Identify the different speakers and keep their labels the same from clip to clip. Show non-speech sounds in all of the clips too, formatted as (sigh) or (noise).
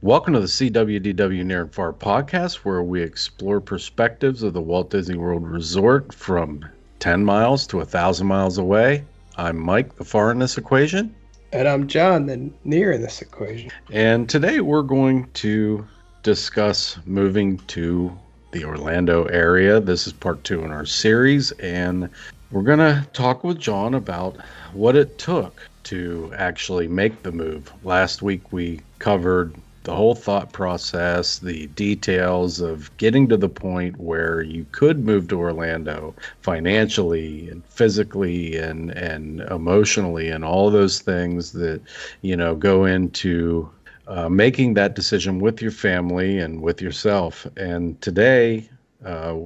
Speaker 1: Welcome to the See WDW Near and Far podcast, where we explore perspectives of the Walt Disney World Resort from 10 miles to 1,000 miles away. I'm Mike, the far in this equation.
Speaker 2: And I'm John, the near in this equation.
Speaker 1: And today we're going to discuss moving to the Orlando area. This is part two in our series, and we're going to talk with John about what it took to actually make the move. Last week we covered the whole thought process, the details of getting to the point where you could move to Orlando financially and physically and and emotionally and all those things that you know go into uh, making that decision with your family and with yourself. And today, uh,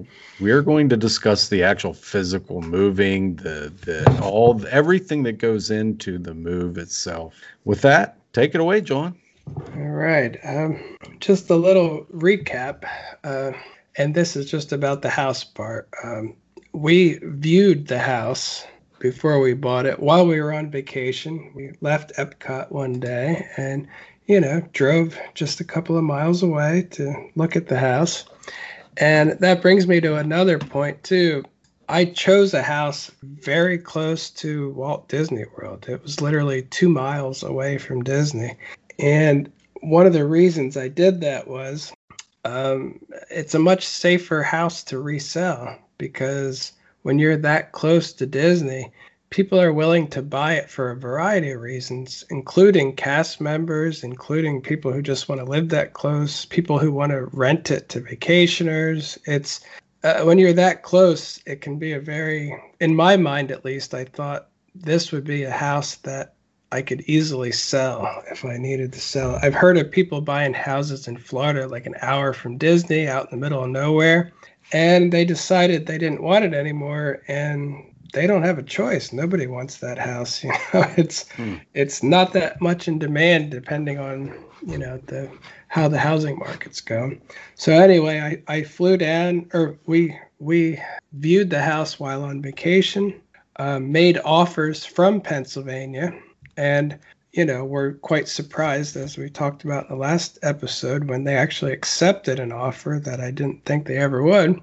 Speaker 1: we're going to discuss the actual physical moving, the the all everything that goes into the move itself. With that, take it away, John.
Speaker 2: All right. Um, just a little recap, uh, and this is just about the house part. Um, we viewed the house before we bought it while we were on vacation. We left Epcot one day and you know, drove just a couple of miles away to look at the house. And that brings me to another point, too. I chose a house very close to Walt Disney World. It was literally two miles away from Disney. And one of the reasons I did that was um, it's a much safer house to resell because when you're that close to Disney, people are willing to buy it for a variety of reasons, including cast members, including people who just want to live that close, people who want to rent it to vacationers. It's uh, when you're that close, it can be a very, in my mind at least, I thought this would be a house that I could easily sell if I needed to sell. I've heard of people buying houses in Florida, like an hour from Disney, out in the middle of nowhere, and they decided they didn't want it anymore and they don't have a choice. Nobody wants that house. (laughs) You know, it's hmm. it's not that much in demand depending on you know the how the housing markets go. So anyway, I, I flew down or we we viewed the house while on vacation, uh, made offers from Pennsylvania, and you know were quite surprised as we talked about in the last episode when they actually accepted an offer that I didn't think they ever would.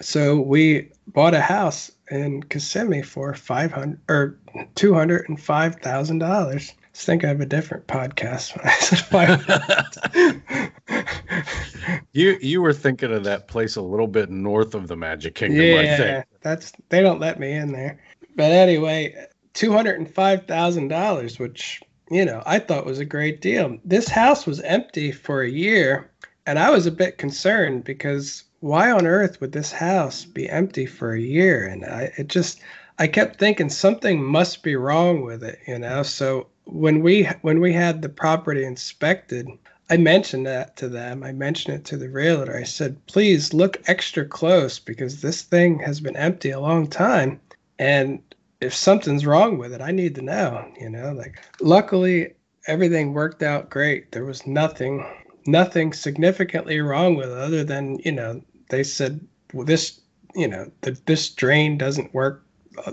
Speaker 2: So we bought a house in Kissimmee for five hundred or two hundred and five thousand dollars. I think I have a different podcast (laughs) when I said (laughs)
Speaker 1: five. you you were thinking of that place a little bit north of the Magic Kingdom.
Speaker 2: Yeah, that's they don't let me in there. But anyway, two hundred and five thousand dollars, which you know I thought was a great deal. This house was empty for a year, and I was a bit concerned because why on earth would this house be empty for a year? And I it just I kept thinking something must be wrong with it, you know. So when we when we had the property inspected, I mentioned that to them. I mentioned it to the realtor. I said, please look extra close because this thing has been empty a long time. And if something's wrong with it, I need to know, you know, like luckily everything worked out great. There was nothing nothing significantly wrong with it other than, you know, they said well, this, you know, the, this drain doesn't work.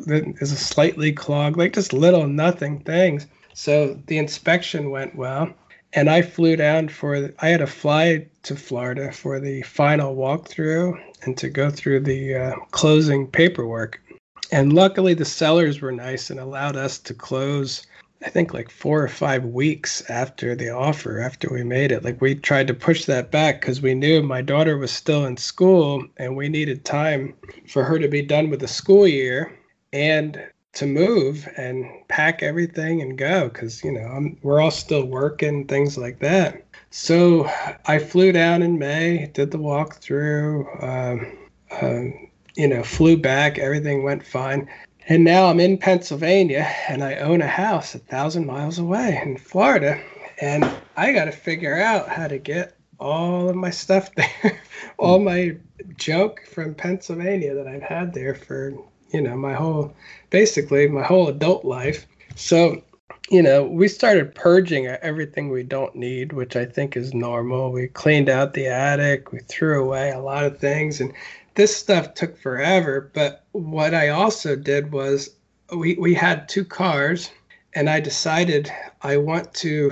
Speaker 2: Is a slightly clogged, like just little nothing things. So the inspection went well, and I flew down for. I had to fly to Florida for the final walkthrough and to go through the uh, closing paperwork. And luckily, the sellers were nice and allowed us to close I think like four or five weeks after the offer, after we made it. Like we tried to push that back because we knew my daughter was still in school and we needed time for her to be done with the school year and to move and pack everything and go because you know I'm, we're all still working things like that. So I flew down in May, did the walkthrough. Um, um, you know, flew back. Everything went fine. And now I'm in Pennsylvania and I own a house a thousand miles away in Florida. And I got to figure out how to get all of my stuff (laughs) there, all hmm. my junk from Pennsylvania that I've had there for, you know, my whole, basically my whole adult life. So, you know, we started purging everything we don't need, which I think is normal. We cleaned out the attic, we threw away a lot of things. And this stuff took forever. But what I also did was we, we had two cars, and I decided I want to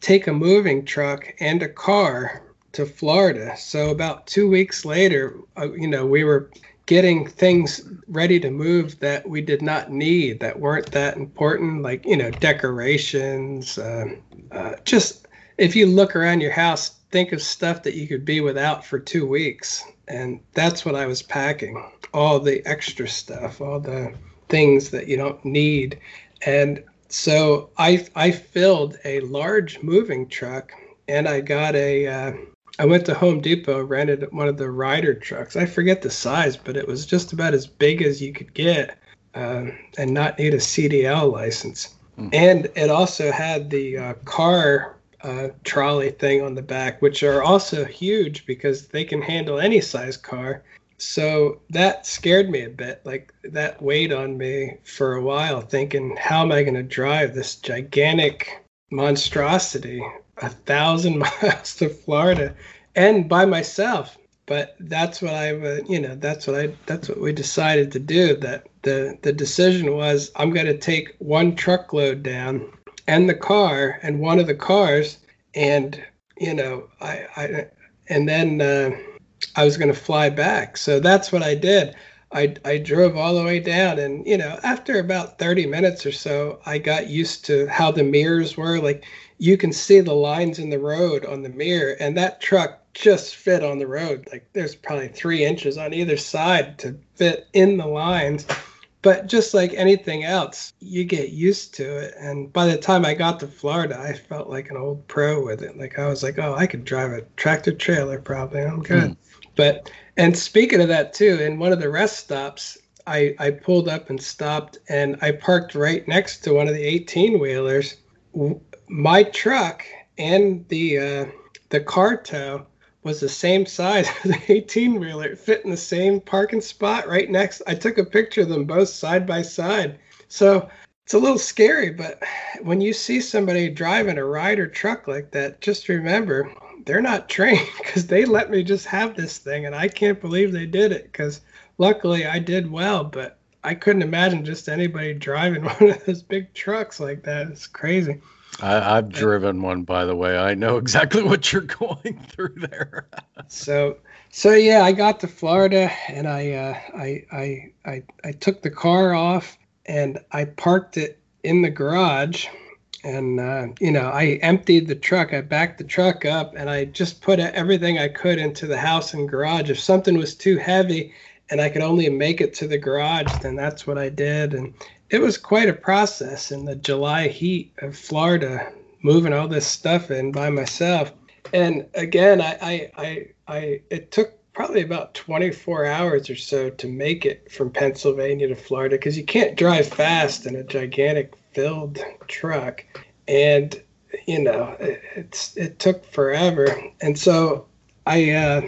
Speaker 2: take a moving truck and a car to Florida. So about two weeks later, uh, you know, we were getting things ready to move that we did not need that weren't that important, like you know, decorations. Uh, uh, just if you look around your house, think of stuff that you could be without for two weeks, and that's what I was packing. All the extra stuff, all the things that you don't need, and so I I filled a large moving truck and I got a uh, I went to Home Depot, rented one of the Ryder trucks. I forget the size, but it was just about as big as you could get, uh, and not need a CDL license. Mm. And it also had the uh, car uh, trolley thing on the back, which are also huge because they can handle any size car. So that scared me a bit. Like that weighed on me for a while, thinking, how am I going to drive this gigantic monstrosity a thousand (laughs) miles to Florida and by myself. But that's what I, you know, that's what I, that's what we decided to do. That the the decision was, I'm going to take one truckload down and the car and one of the cars, and you know, I, I, and then uh, I was going to fly back. So that's what I did. I, I drove all the way down and you know after about 30 minutes or so i got used to how the mirrors were like you can see the lines in the road on the mirror and that truck just fit on the road like there's probably three inches on either side to fit in the lines but just like anything else you get used to it and by the time i got to florida i felt like an old pro with it like i was like oh i could drive a tractor trailer probably i'm good mm. but and speaking of that too, in one of the rest stops, I, I pulled up and stopped and I parked right next to one of the 18 wheelers. My truck and the uh, the car tow was the same size (laughs) as the 18 wheeler. It fit in the same parking spot right next. I took a picture of them both side by side. So it's a little scary, but when you see somebody driving a Ryder truck like that, just remember they're not (laughs) trained because they let me just have this thing and i can't believe they did it because luckily i did well but i couldn't imagine just anybody (laughs) driving one of those big trucks like that it's crazy
Speaker 1: I, have driven one, by the way. I know exactly (laughs) what you're going through there.
Speaker 2: so, so yeah, I got to Florida and I, uh, I, I, I, I took the car off and I parked it in the garage and uh, you know i emptied the truck i backed the truck up and i just put everything i could into the house and garage if something was too heavy and i could only make it to the garage then that's what i did and it was quite a process in the july heat of florida moving all this stuff in by myself and again i i i, I it took probably about 24 hours or so to make it from pennsylvania to florida because you can't drive fast in a gigantic filled truck, and you know it, it's it took forever. And so I uh,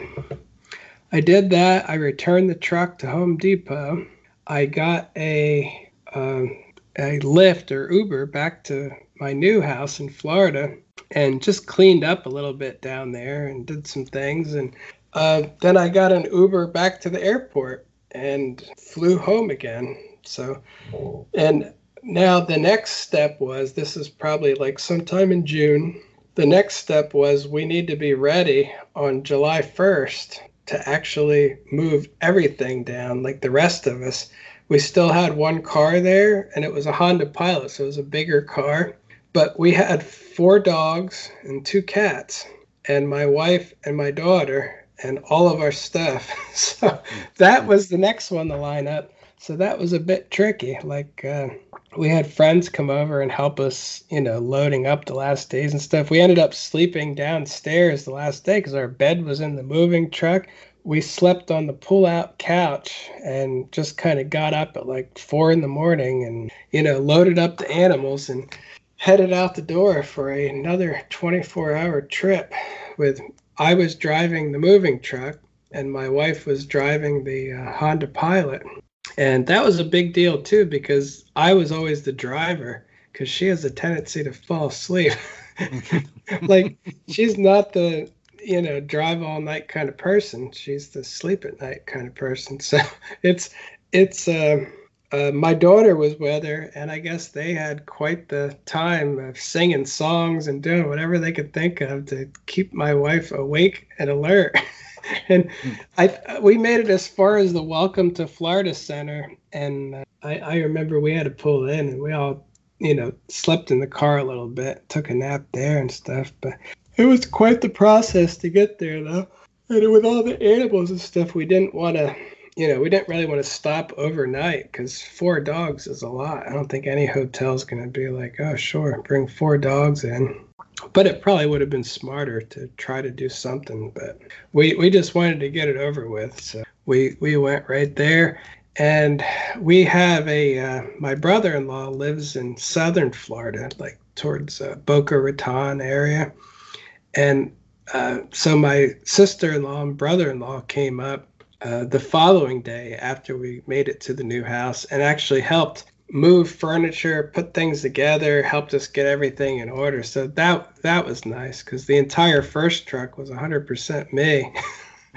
Speaker 2: I did that. I returned the truck to Home Depot. I got a um, a Lyft or Uber back to my new house in Florida and just cleaned up a little bit down there and did some things. And uh, then I got an Uber back to the airport and flew home again. So, and now, the next step was this is probably like sometime in June. The next step was we need to be ready on July 1st to actually move everything down like the rest of us. We still had one car there, and it was a Honda Pilot, so it was a bigger car. But we had four dogs and two cats, and my wife and my daughter, and all of our stuff. (laughs) so that was the next one to line up. So that was a bit tricky. Like, uh, we had friends come over and help us, you know, loading up the last days and stuff. We ended up sleeping downstairs the last day because our bed was in the moving truck. We slept on the pull out couch and just kind of got up at like four in the morning and, you know, loaded up the animals and headed out the door for a, another 24 hour trip with I was driving the moving truck and my wife was driving the uh, Honda Pilot and that was a big deal too because I was always the driver because she has a tendency to fall asleep. (laughs) like she's not the you know drive all night kind of person. She's the sleep at night kind of person. (laughs) So it's it's uh, uh, my daughter was with her, and I guess they had quite the time of singing songs and doing whatever they could think of to keep my wife awake and alert. (laughs) and I we made it as far as the Welcome to Florida Center, and uh, I, I remember we had to pull in, and we all you know slept in the car a little bit, took a nap there and stuff. But it was quite the process to get there, though. And with all the animals and stuff, we didn't want to you know, we didn't really want to stop overnight because four dogs is a lot. I don't think any hotel's going to be like, oh, sure, bring four dogs in. But it probably would have been smarter to try to do something. But we, we just wanted to get it over with. So we, we went right there. And we have a, uh, my brother in law lives in southern Florida, like towards uh, Boca Raton area. And uh, so my sister in law and brother in law came up uh, the following day after we made it to the new house and actually helped move furniture, put things together, helped us get everything in order. So that that was nice because the entire first truck was 100% me.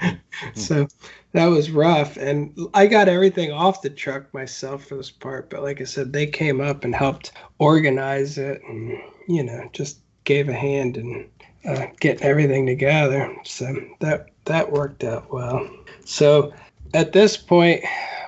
Speaker 2: (laughs) so that was rough, and I got everything off the truck myself for this part. But like I said, they came up and helped organize it, and you know, just gave a hand and uh, getting everything together. So that that worked out well. So at this point,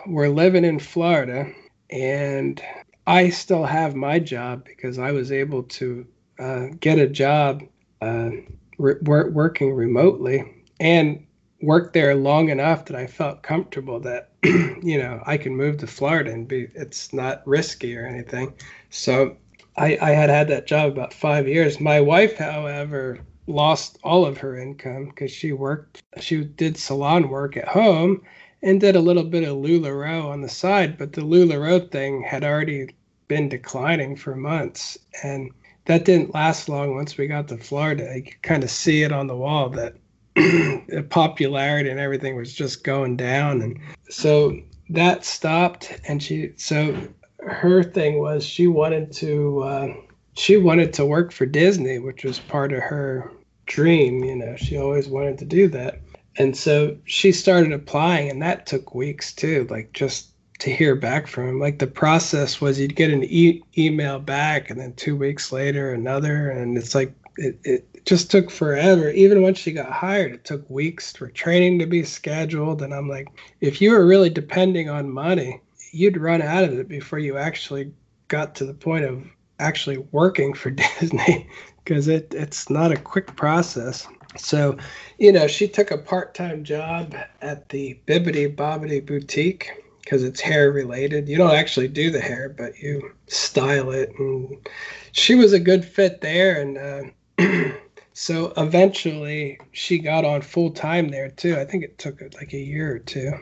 Speaker 2: we're living in Florida, and I still have my job because I was able to uh, get a job uh, re- working remotely and work there long enough that I felt comfortable that (clears throat) you know I can move to Florida and be it's not risky or anything. So I, I had had that job about five years. My wife, however, lost all of her income because she worked, she did salon work at home and did a little bit of LuLaRoe on the side, but the LuLaRoe thing had already been declining for months. And that didn't last long once we got to Florida. You could kind of see it on the wall that (clears throat) the popularity and everything was just going down. And so that stopped. And she, so her thing was she wanted to, uh, she wanted to work for Disney, which was part of her dream. You know, she always wanted to do that. And so she started applying, and that took weeks too, like just to hear back from him. Like the process was you'd get an e- email back, and then two weeks later, another. And it's like, it, it just took forever. Even once she got hired, it took weeks for training to be scheduled. And I'm like, if you were really depending on money, you'd run out of it before you actually got to the point of actually working for (laughs) Disney because it, it's not a quick process. So, you know, she took a part time job at the Bibbidi Bobbidi Boutique because it's hair related. You don't actually do the hair, but you style it. And she was a good fit there. And uh, (clears throat) so eventually she got on full time there too. I think it took like a year or two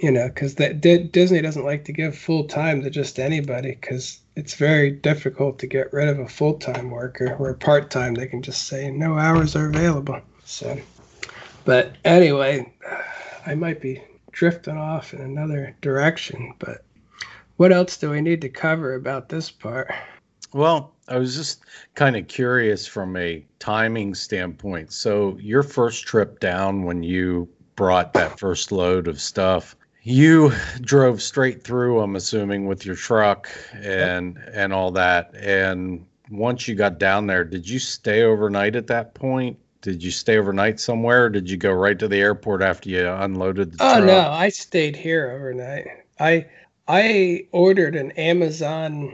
Speaker 2: you know, because that Disney doesn't like to give full time to just anybody because it's very difficult to get rid of a full time worker. Where part time, they can just say no hours are available. So, but anyway, I might be drifting off in another direction. But what else do we need to cover about this part?
Speaker 1: Well, I was just kind of curious from a timing standpoint. So, your first trip down when you brought that first load of stuff you drove straight through i'm assuming with your truck and yep. and all that and once you got down there did you stay overnight at that point did you stay overnight somewhere or did you go right to the airport after you unloaded the
Speaker 2: oh
Speaker 1: truck?
Speaker 2: no i stayed here overnight i i ordered an amazon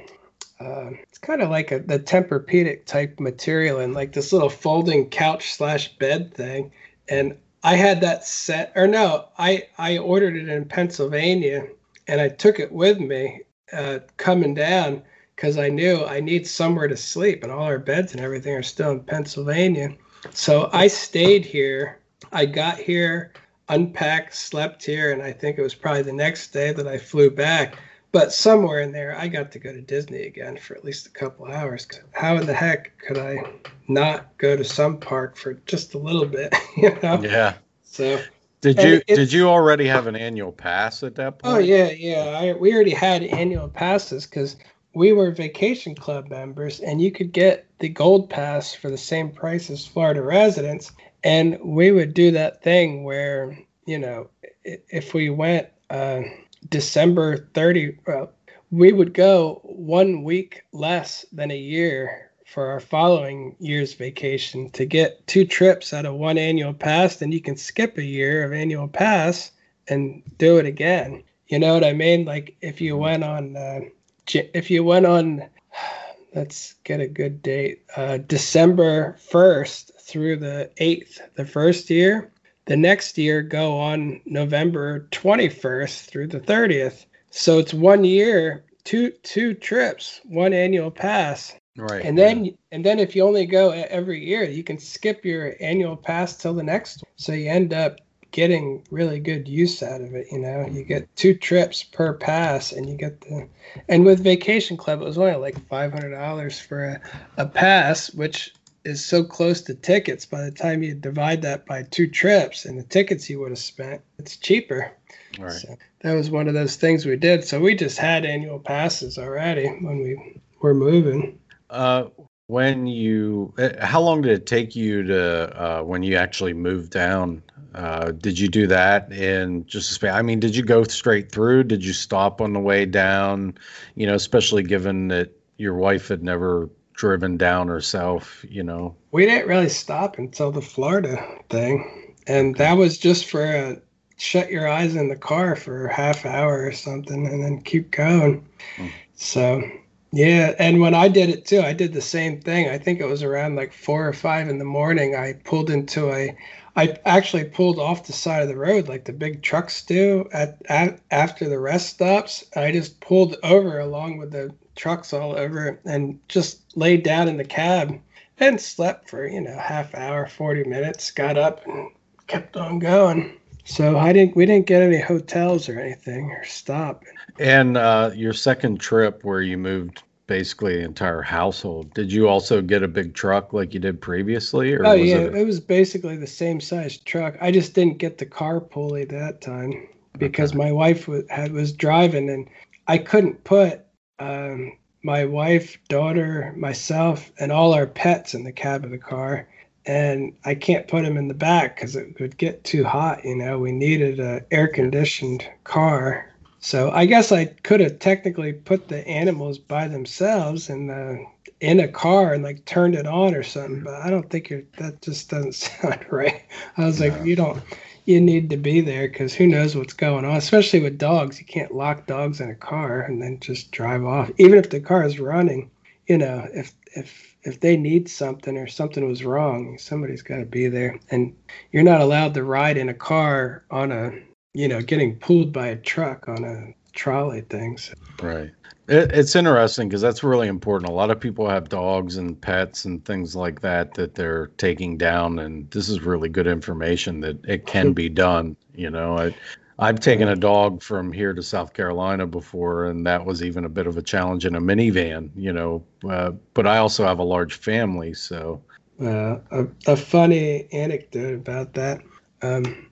Speaker 2: uh, it's kind of like a the Tempur-Pedic type material and like this little folding couch slash bed thing and I had that set, or no, I I ordered it in Pennsylvania, and I took it with me uh, coming down because I knew I need somewhere to sleep, and all our beds and everything are still in Pennsylvania. So I stayed here. I got here, unpacked, slept here, and I think it was probably the next day that I flew back. But somewhere in there, I got to go to Disney again for at least a couple hours. How in the heck could I not go to some park for just a little bit? (laughs) You know?
Speaker 1: Yeah.
Speaker 2: So.
Speaker 1: Did you did you already have an annual pass at that
Speaker 2: oh, point? Oh yeah, yeah. I, we already had annual passes because we were vacation club members, and you could get the gold pass for the same price as Florida residents. And we would do that thing where you know, if we went. Uh, December 30, well, we would go one week less than a year for our following year's vacation to get two trips out of one annual pass. Then you can skip a year of annual pass and do it again. You know what I mean? Like if you went on, uh, if you went on, (sighs) let's get a good date, uh, December 1st through the 8th, the first year. The next year go on November 21st through the 30th. So it's one year, two two trips, one annual pass.
Speaker 1: Right.
Speaker 2: And then yeah. and then if you only go every year, you can skip your annual pass till the next. one. So you end up getting really good use out of it. You know, you mm-hmm. get two trips per pass, and you get the. And with Vacation Club, it was only like five hundred dollars for a, a pass, which is so close to tickets. By the time you divide that by two trips and the tickets you would have spent, it's cheaper.
Speaker 1: Right. So
Speaker 2: that was one of those things we did. So we just had annual passes already when we were moving.
Speaker 1: Uh, when you, uh, how long did it take you to uh, when you actually moved down uh, did you do that in just I mean, did you go straight through? Did you stop on the way down? You know, especially given that your wife had never driven down herself. You know,
Speaker 2: we didn't really stop until the Florida thing, and that was just for a shut your eyes in the car for a half hour or something, and then keep going. Hmm. So yeah, and when I did it too, I did the same thing. I think it was around like four or five in the morning. I pulled into a I actually pulled off the side of the road like the big trucks do at, at after the rest stops. I just pulled over along with the trucks all over and just laid down in the cab and slept for you know half hour, forty minutes. Got up and kept on going. So I didn't. We didn't get any hotels or anything or stop.
Speaker 1: And uh, your second trip, where you moved basically the entire household. Did you also get a big truck like you did previously?
Speaker 2: Or oh yeah, it, a... it was basically the same size truck. I just didn't get the car pulley that time because okay. my wife was, had was driving and I couldn't put um, my wife, daughter, myself, and all our pets in the cab of the car. And I can't put them in the back because it would get too hot. You know, we needed a air conditioned car so I guess I could have technically put the animals by themselves in the in a car and like turned it on or something, but I don't think that just doesn't (laughs) sound right. I was no. like, you don't, you need to be there because who knows what's going on, especially with dogs. You can't lock dogs in a car and then just drive off, even if the car is running. You know, if if if they need something or something was wrong, somebody's got to be there, and you're not allowed to ride in a car on a you know, getting pulled by a truck on a trolley things.
Speaker 1: Right. It, it's interesting because that's really important. A lot of people have dogs and pets and things like that that they're taking down, and this is really good information that it can be done. You know, I, I've taken a dog from here to South Carolina before, and that was even a bit of a challenge in a minivan. You know, uh, but I also have a large family, so.
Speaker 2: Uh, a, a funny anecdote about that. Um,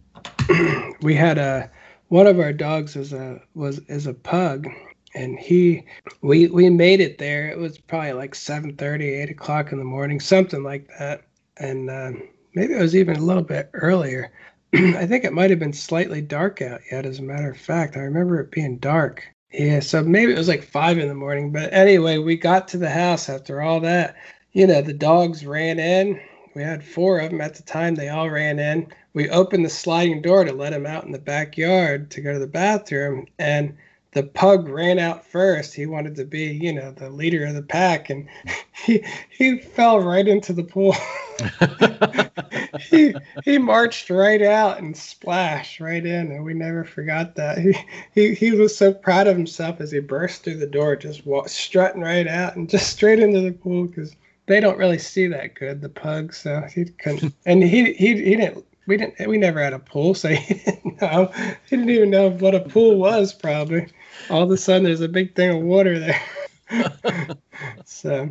Speaker 2: (clears throat) we had a one of our dogs was a was is a pug and he we we made it there. It was probably like 7 30 8 o'clock in the morning something like that. And uh, maybe it was even a little bit earlier. (clears throat) I think it might have been slightly dark out yet as a matter of fact. I remember it being dark. Yeah so maybe it was like 5 in the morning. But anyway we got to the house after all that. You know the dogs ran in. We had four of them at the time. They all ran in. We opened the sliding door to let them out in the backyard to go to the bathroom. And the pug ran out first he wanted to be you know the leader of the pack and (laughs) he he fell right into the pool (laughs) he he marched right out and splashed right in and we never forgot that he he, he was so proud of himself as he burst through the door just walk, strutting right out and just straight into the pool because they don't really see that good the pugs so he couldn't (laughs) and he he, he didn't we didn't we never had a pool, so he didn't know. He didn't even know what a pool was. Probably. All of a sudden, there's a big thing of water there. (laughs) so.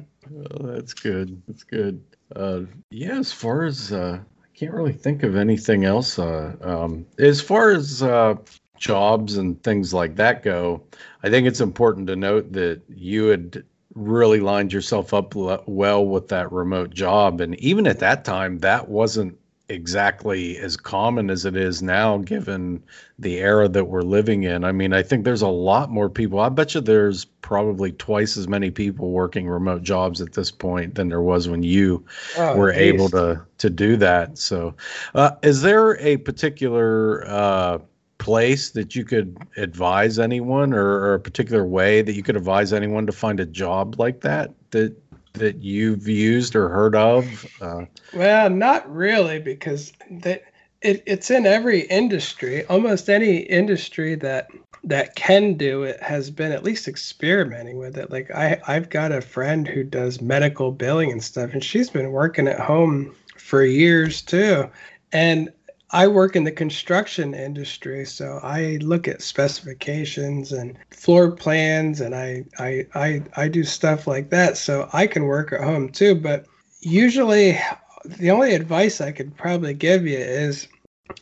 Speaker 1: Oh, that's good. That's good. Uh, yeah, as far as uh, I can't really think of anything else. Uh, um, as far as uh, jobs and things like that go, I think it's important to note that you had really lined yourself up well with that remote job, and even at that time, that wasn't exactly as common as it is now, given the era that we're living in. I mean, I think there's a lot more people. I bet you there's probably twice as many people working remote jobs at this point than there was when you oh, were geez. able to to do that. So, uh, is there a particular uh, place that you could advise anyone, or, or a particular way that you could advise anyone to find a job like that? That that you've used or heard of? Uh,
Speaker 2: well, not really, because that it, it's in every industry. Almost any industry that that can do it has been at least experimenting with it. Like I, I've got a friend who does medical billing and stuff, and she's been working at home for years too. And I work in the construction industry, so I look at specifications and floor plans, and I I I, I do stuff like that. So I can work at home too. But usually, the only advice I could probably give you is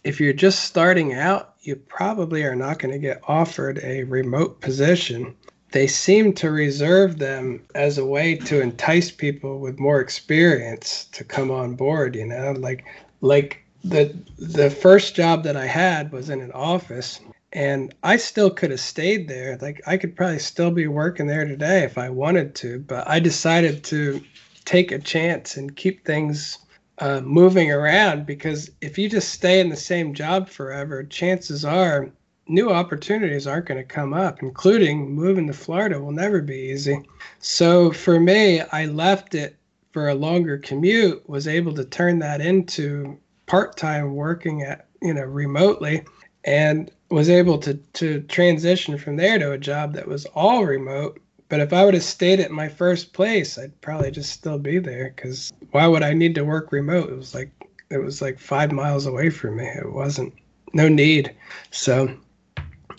Speaker 2: if you're just starting out, you probably are not going to get offered a remote position. They seem to reserve them as a way to entice people with more experience to come on board. You know, like like the the first job that I had was in an office and I still could have stayed there. Like I could probably still be working there today if I wanted to, but I decided to take a chance and keep things uh, moving around because if you just stay in the same job forever, chances are new opportunities aren't going to come up, including moving to Florida will never be easy. So for me, I left it for a longer commute, was able to turn that into part-time working at you know remotely and was able to to transition from there to a job that was all remote. But if i would have stayed at my first place i'd probably just still be there because why would i need to work remote? It was like it was like five miles away from me. It wasn't no need. So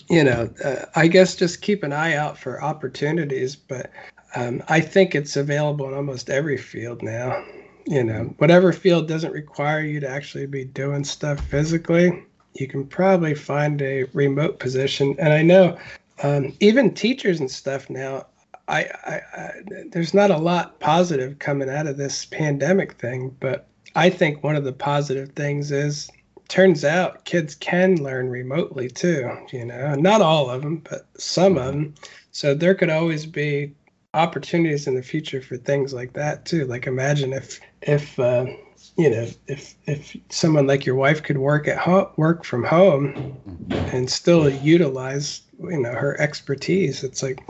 Speaker 2: you know uh, i guess just keep an eye out for opportunities but um, i think it's available in almost every field now you know, whatever field doesn't require you to actually be doing stuff physically, you can probably find a remote position. And I know um, even teachers and stuff now, I, I, I, there's not a lot positive coming out of this pandemic thing, but I think one of the positive things is turns out kids can learn remotely too. You know, not all of them, but some of them. So there could always be opportunities in the future for things like that too. Like imagine if if uh, you know if if someone like your wife could work at home, work from home, and still utilize you know her expertise. It's like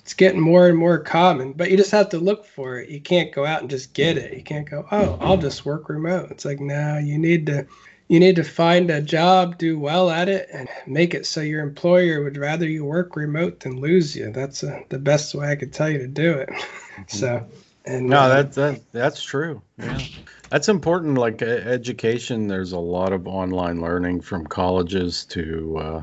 Speaker 2: it's getting more and more common, but you just have to look for it. You can't go out and just get it. You can't go, oh, I'll just work remote. It's like no, you need to you need to find a job, do well at it, and make it so your employer would rather you work remote than lose you. That's uh, the best way I could tell you to do it. (laughs) so,
Speaker 1: and no, uh, that, that that's true. Yeah, that's important. Like education, there's a lot of online learning from colleges to. Uh,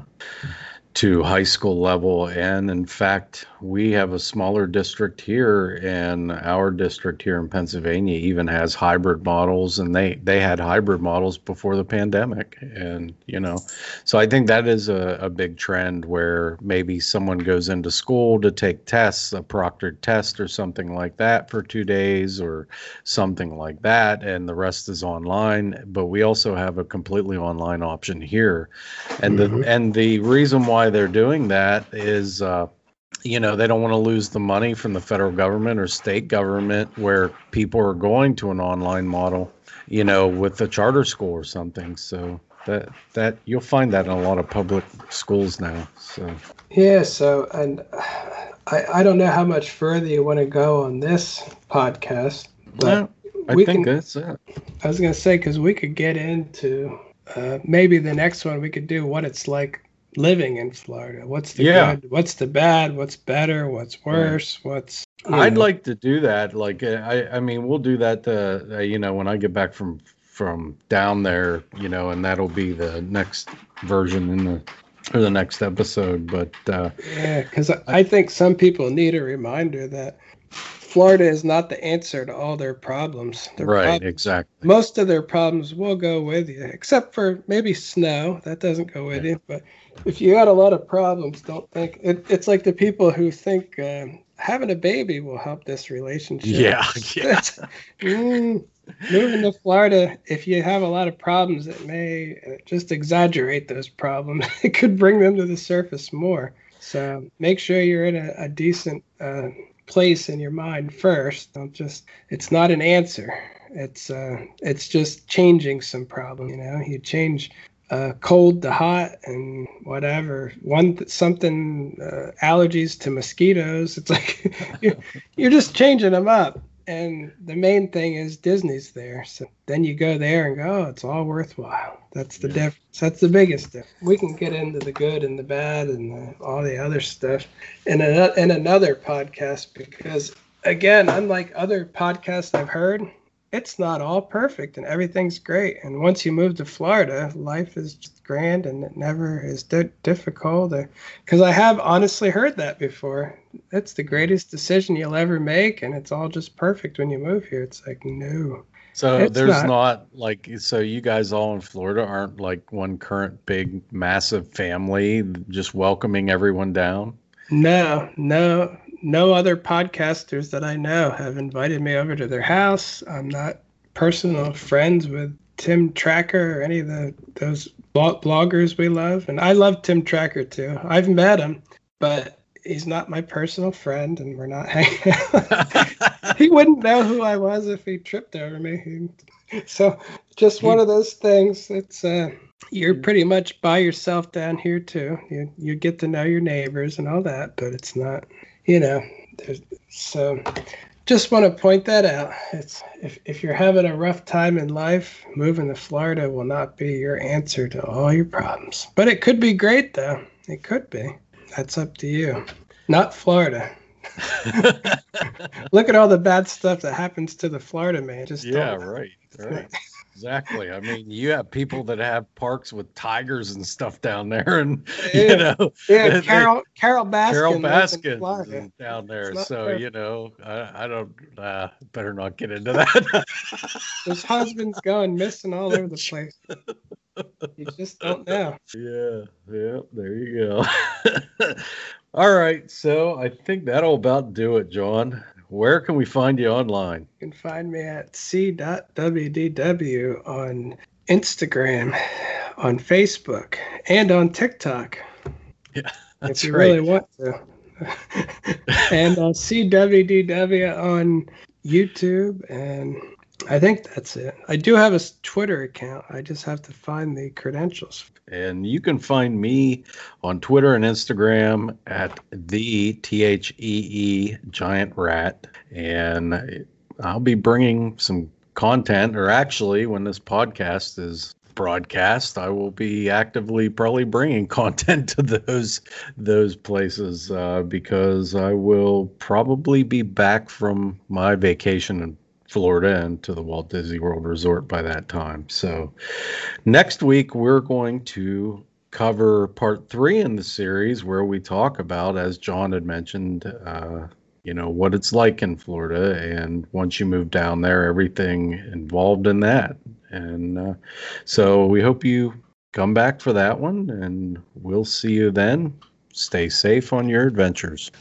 Speaker 1: to high school level. And in fact, we have a smaller district here, and our district here in Pennsylvania even has hybrid models, and they they had hybrid models before the pandemic. And you know, so I think that is a, a big trend where maybe someone goes into school to take tests, a proctored test or something like that for two days or something like that, and the rest is online. But we also have a completely online option here, and mm-hmm. the and the reason why why they're doing that is, uh, you know, they don't want to lose the money from the federal government or state government where people are going to an online model, you know, with a charter school or something. So that that you'll find that in a lot of public schools now. So
Speaker 2: yeah. So and I I don't know how much further you want to go on this podcast, but.
Speaker 1: I we think can, that's it.
Speaker 2: I was gonna say because we could get into uh, maybe the next one we could do what it's like living in Florida. What's the yeah. good? What's the bad? What's better? What's worse? What's
Speaker 1: I'd know. like to do that. Like I, I mean, we'll do that. Uh, uh, you know, when I get back from from down there, you know, and that'll be the next version in the or the next episode. But uh,
Speaker 2: yeah, because I, I think some people need a reminder that Florida is not the answer to all their problems. Their
Speaker 1: right, problems, exactly.
Speaker 2: Most of their problems will go with you, except for maybe snow. That doesn't go with yeah. you. But if you got a lot of problems, don't think it, it's like the people who think um, having a baby will help this relationship.
Speaker 1: Yeah, (laughs) (laughs) yeah.
Speaker 2: mm, moving to Florida, if you have a lot of problems, it may uh, just exaggerate those problems. (laughs) It could bring them to the surface more. So make sure you're in a, a decent uh, place in your mind first. Don't just. It's not an answer. It's uh, it's just changing some problem. You know, you change uh, cold to hot and whatever. One something uh, allergies to mosquitoes. It's like (laughs) you're, you're just changing them up. And the main thing is Disney's there. So then you go there and go, oh, it's all worthwhile. That's the yeah. difference. That's the biggest difference. We can get into the good and the bad and the, all the other stuff in, a, in another podcast because, again, unlike other podcasts I've heard, it's not all perfect and everything's great. And once you move to Florida, life is just grand and it never is di- difficult. Uh, because I have honestly heard that before. It's the greatest decision you'll ever make, and it's all just perfect when you move here. It's like no.
Speaker 1: So there's not. not. like so you guys all in Florida aren't like one current big massive family just welcoming everyone down.
Speaker 2: No, no, no other podcasters that I know have invited me over to their house. I'm not personal friends with Tim Tracker or any of the those bloggers we love, and I love Tim Tracker too. I've met him, but he's not my personal friend, and we're not (laughs) hanging out. he wouldn't know who I was if he tripped over me. So, just one of those things. It's uh, you're pretty much by yourself down here too. You you get to know your neighbors and all that, but it's not you know, so just want to point that out. It's if, if you're having a rough time in life, moving to Florida will not be your answer to all your problems. But it could be great though. It could be. That's up to you. Not Florida. (laughs) Look at all the bad stuff that happens to the Florida man. Just
Speaker 1: yeah, right, (laughs) right. Exactly. I mean, you have people that have parks with tigers and stuff down there, and
Speaker 2: yeah.
Speaker 1: you know,
Speaker 2: yeah, Carol Carole Baskin,
Speaker 1: Carole Baskin down there. So fair. you know, I, I don't uh, better not get into that.
Speaker 2: His husband's going missing all over the (laughs) place. You just don't know.
Speaker 1: Yeah, yeah. There you go. (laughs) all right, so I think that'll about do it, John where can we find you online?
Speaker 2: You can find me at see.wdw on Instagram, on Facebook, and on TikTok.
Speaker 1: Yeah, that's
Speaker 2: if you
Speaker 1: right.
Speaker 2: really want to. (laughs) and uh, See WDW on YouTube, and I think that's it. I do have a Twitter account. I just have to find the credentials.
Speaker 1: And you can find me on Twitter and Instagram at the T H E E Giant Rat. And I'll be bringing some content, or actually, when this podcast is broadcast, I will be actively probably bringing (laughs) content to those those places uh, because I will probably be back from my vacation in Florida and to the Walt Disney World Resort by that time. So next week we're going to cover part three in the series where we talk about, as John had mentioned, uh, you know what it's like in Florida, and once you move down there, everything involved in that. And uh, so we hope you come back for that one, and we'll see you then. Stay safe on your adventures.